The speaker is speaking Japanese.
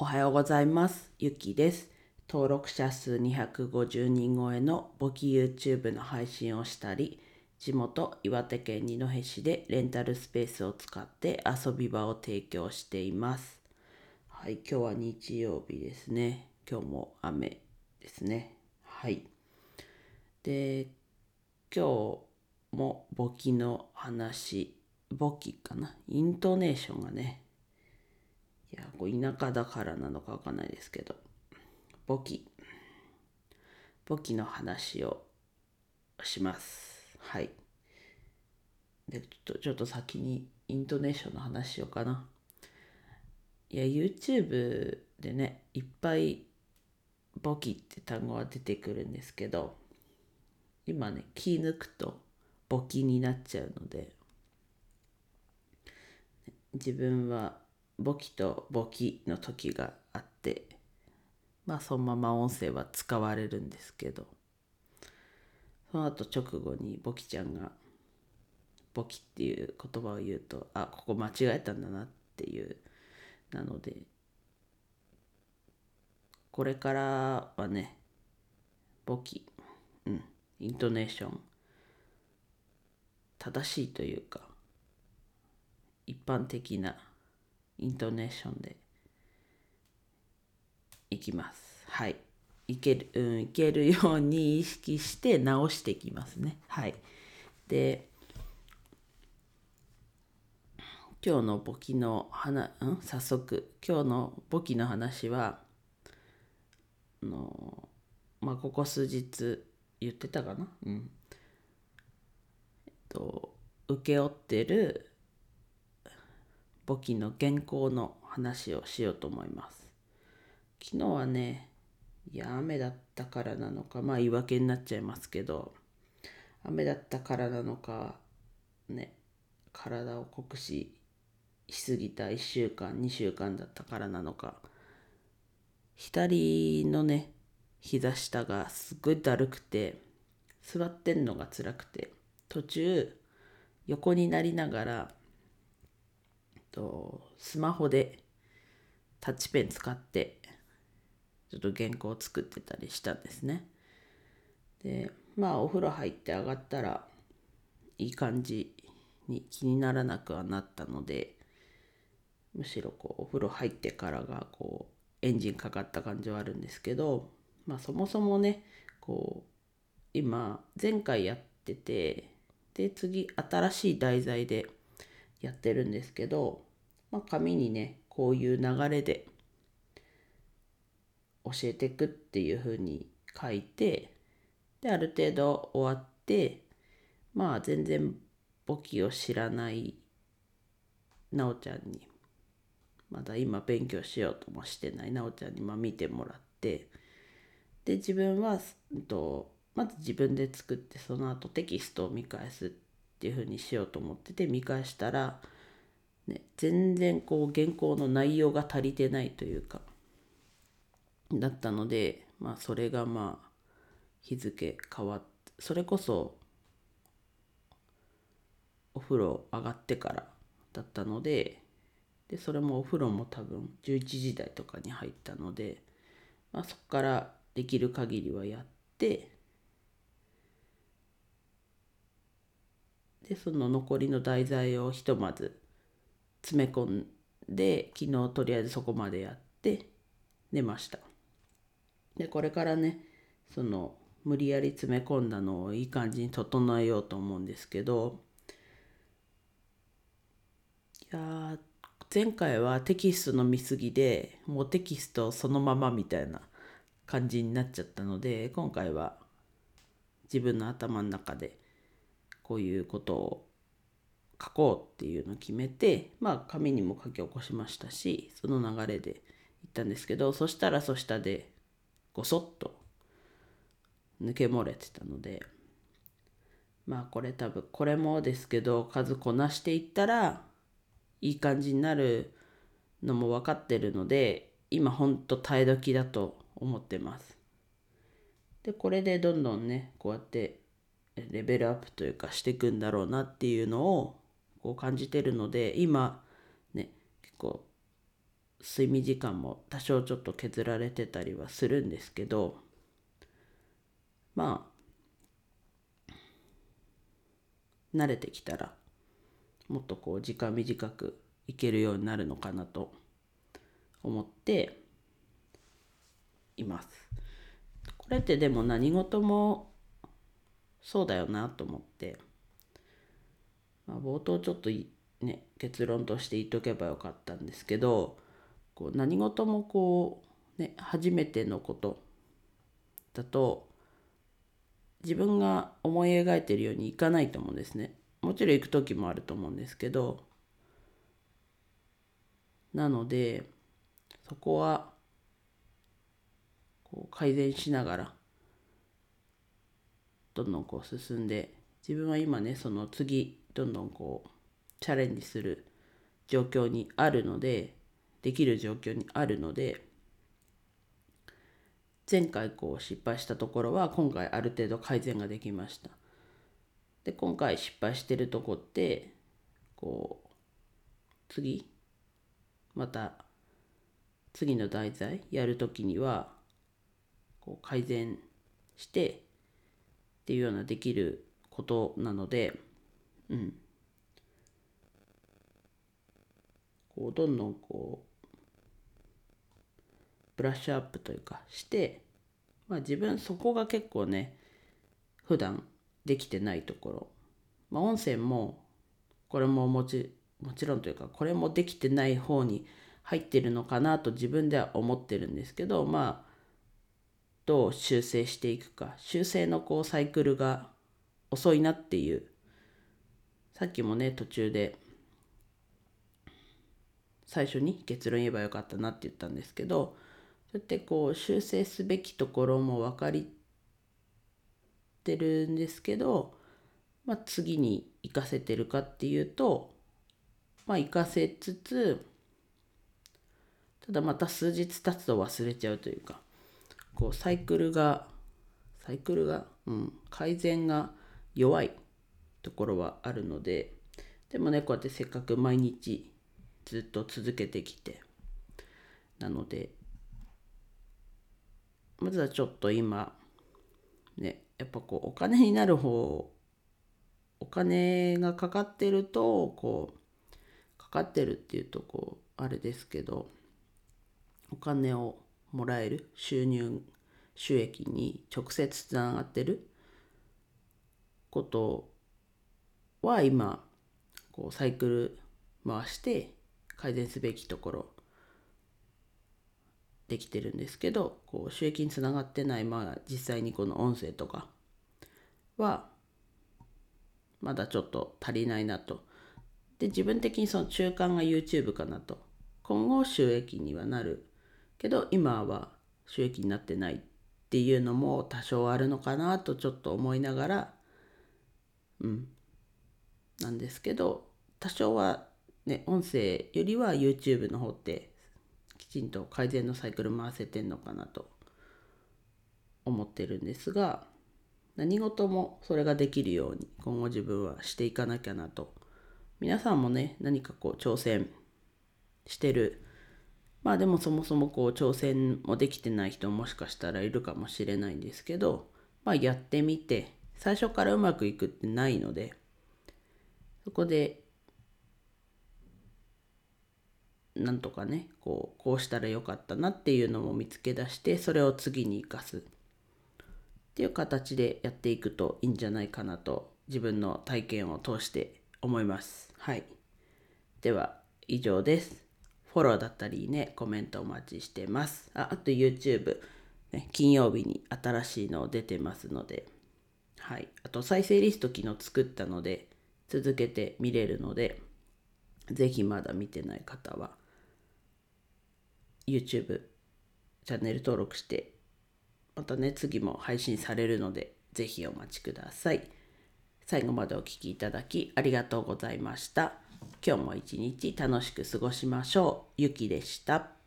おはようございます。ゆきです。登録者数250人超えの簿記 YouTube の配信をしたり、地元岩手県二戸市でレンタルスペースを使って遊び場を提供しています。はい、今日は日曜日ですね。今日も雨ですね。はい。で、今日も簿記の話、簿記かな？イントネーションがね、いや、こう田舎だからなのかわかんないですけど、簿記、簿記の話をします。はい。で、ちょっとちょっと先にイントネーションの話しようかな。いや、YouTube でね、いっぱい簿記って単語が出てくるんですけど、今ね、気抜くと簿記になっちゃうので、自分は簿記と簿記の時があってまあそのまま音声は使われるんですけどその後直後に簿記ちゃんが簿記っていう言葉を言うとあここ間違えたんだなっていうなのでこれからはね簿記うんイントネーション正しいというか一般的なイントネーションでいきます。はい。いける、うん、いけるように意識して直していきますね。はい。で、今日の簿記の話、うん、早速、今日の簿記の話は、あの、まあ、ここ数日言ってたかな？うん。えっと、請け負ってる簿記の原稿の話をしようと思います。昨日はね、いや、雨だったからなのか、まあ言い訳になっちゃいますけど、雨だったからなのか、ね、体を酷使しすぎた1週間、2週間だったからなのか、左のね、膝下がすっごいだるくて、座ってんのが辛くて、途中、横になりながら、とスマホでタッチペン使ってちょっと原稿を作ってたりしたんですね。でまあお風呂入って上がったらいい感じに気にならなくはなったのでむしろこうお風呂入ってからがこうエンジンかかった感じはあるんですけどまあそもそもねこう今前回やっててで次新しい題材でやってるんですけど、まあ、紙にねこういう流れで教えてくっていう風に書いてである程度終わってまあ全然簿記を知らないなおちゃんにまだ今勉強しようともしてないなおちゃんにまあ見てもらってで自分は、うんと、まず自分で作ってその後テキストを見返すっていう風にしようと思ってて見返したら、ね、全然こう原稿の内容が足りてないというかだったのでまあそれがまあ日付変わってそれこそお風呂上がってからだったのででそれもお風呂も多分11時台とかに入ったので、まあ、そこからできる限りはやってでその残りの題材をひとまず詰め込んで昨日とりあえずそこまでやって寝ました。でこれからねその無理やり詰め込んだのをいい感じに整えようと思うんですけどいや前回はテキストの見過ぎでもうテキストそのままみたいな感じになっちゃったので今回は自分の頭の中でこういうことを書こうっていうのを決めてまあ紙にも書き起こしましたしその流れで行ったんですけどそしたらそしたでごそっと抜け漏れてたのでまあこれ多分これもですけど数こなしていったらいい感じになるのも分かってるので今ほんと耐え時だと思ってます。でこれでどんどんねこうやってレベルアップというかしていくんだろうなっていうのをこう感じてるので今ね結構睡眠時間も多少ちょっと削られてたりはするんですけどまあ慣れてきたらもっとこう時間短くいけるようになるのかなと思っています。これってでも何事もそうだよなと思って、まあ、冒頭ちょっとね結論として言っとけばよかったんですけどこう何事もこうね初めてのことだと自分が思い描いてるようにいかないと思うんですね。もちろん行く時もあると思うんですけどなのでそこはこう改善しながらどんどんこう進んで自分は今ねその次どんどんこうチャレンジする状況にあるのでできる状況にあるので前回こう失敗したところは今回ある程度改善ができました。で今回失敗してるとこってこう次また次の題材やるときにはこう改善してっていうようなできることなのでうん。こうどんどんこうブラッシュアップというかして、まあ、自分そこが結構ね普段できてないところ、まあ、音声もこれももちもちろんというかこれもできてない方に入ってるのかなと自分では思ってるんですけどまあどう修正していくか。修正のこうサイクルが遅いなっていうさっきもね途中で最初に結論言えばよかったなって言ったんですけどそうやってこう修正すべきところも分かりてるんですけど、まあ、次に生かせてるかっていうとまあ、活かせつつただまた数日経つと忘れちゃうというかこうサイクルがサイクルが、うん、改善が弱い。ところはあるのででもねこうやってせっかく毎日ずっと続けてきてなのでまずはちょっと今ねやっぱこうお金になる方お金がかかってるとこうかかってるっていうとこうあれですけどお金をもらえる収入収益に直接つながってることは今こうサイクル回して改善すべきところできてるんですけどこう収益につながってないまあ実際にこの音声とかはまだちょっと足りないなと。で自分的にその中間が YouTube かなと。今後収益にはなるけど今は収益になってないっていうのも多少あるのかなとちょっと思いながらうん。なんですけど多少はね音声よりは YouTube の方ってきちんと改善のサイクル回せてんのかなと思ってるんですが何事もそれができるように今後自分はしていかなきゃなと。皆さんもね何かこう挑戦してる。まあでもそもそもこう挑戦もできてない人もしかしたらいるかもしれないんですけどまあやってみて最初からうまくいくってないのでそこでなんとかねこうこうしたらよかったなっていうのも見つけ出してそれを次に生かすっていう形でやっていくといいんじゃないかなと自分の体験を通して思います。はい。では、以上です。フォローだったりね、コメントお待ちしてます。ああと YouTube、ね、金曜日に新しいの出てますので、はい。あと再生リスト昨日作ったので、続けて見れるので、ぜひまだ見てない方は、YouTube チャンネル登録して、またね、次も配信されるので、ぜひお待ちください。最後までお聴きいただきありがとうございました。今日も一日楽しく過ごしましょう。ゆきでした。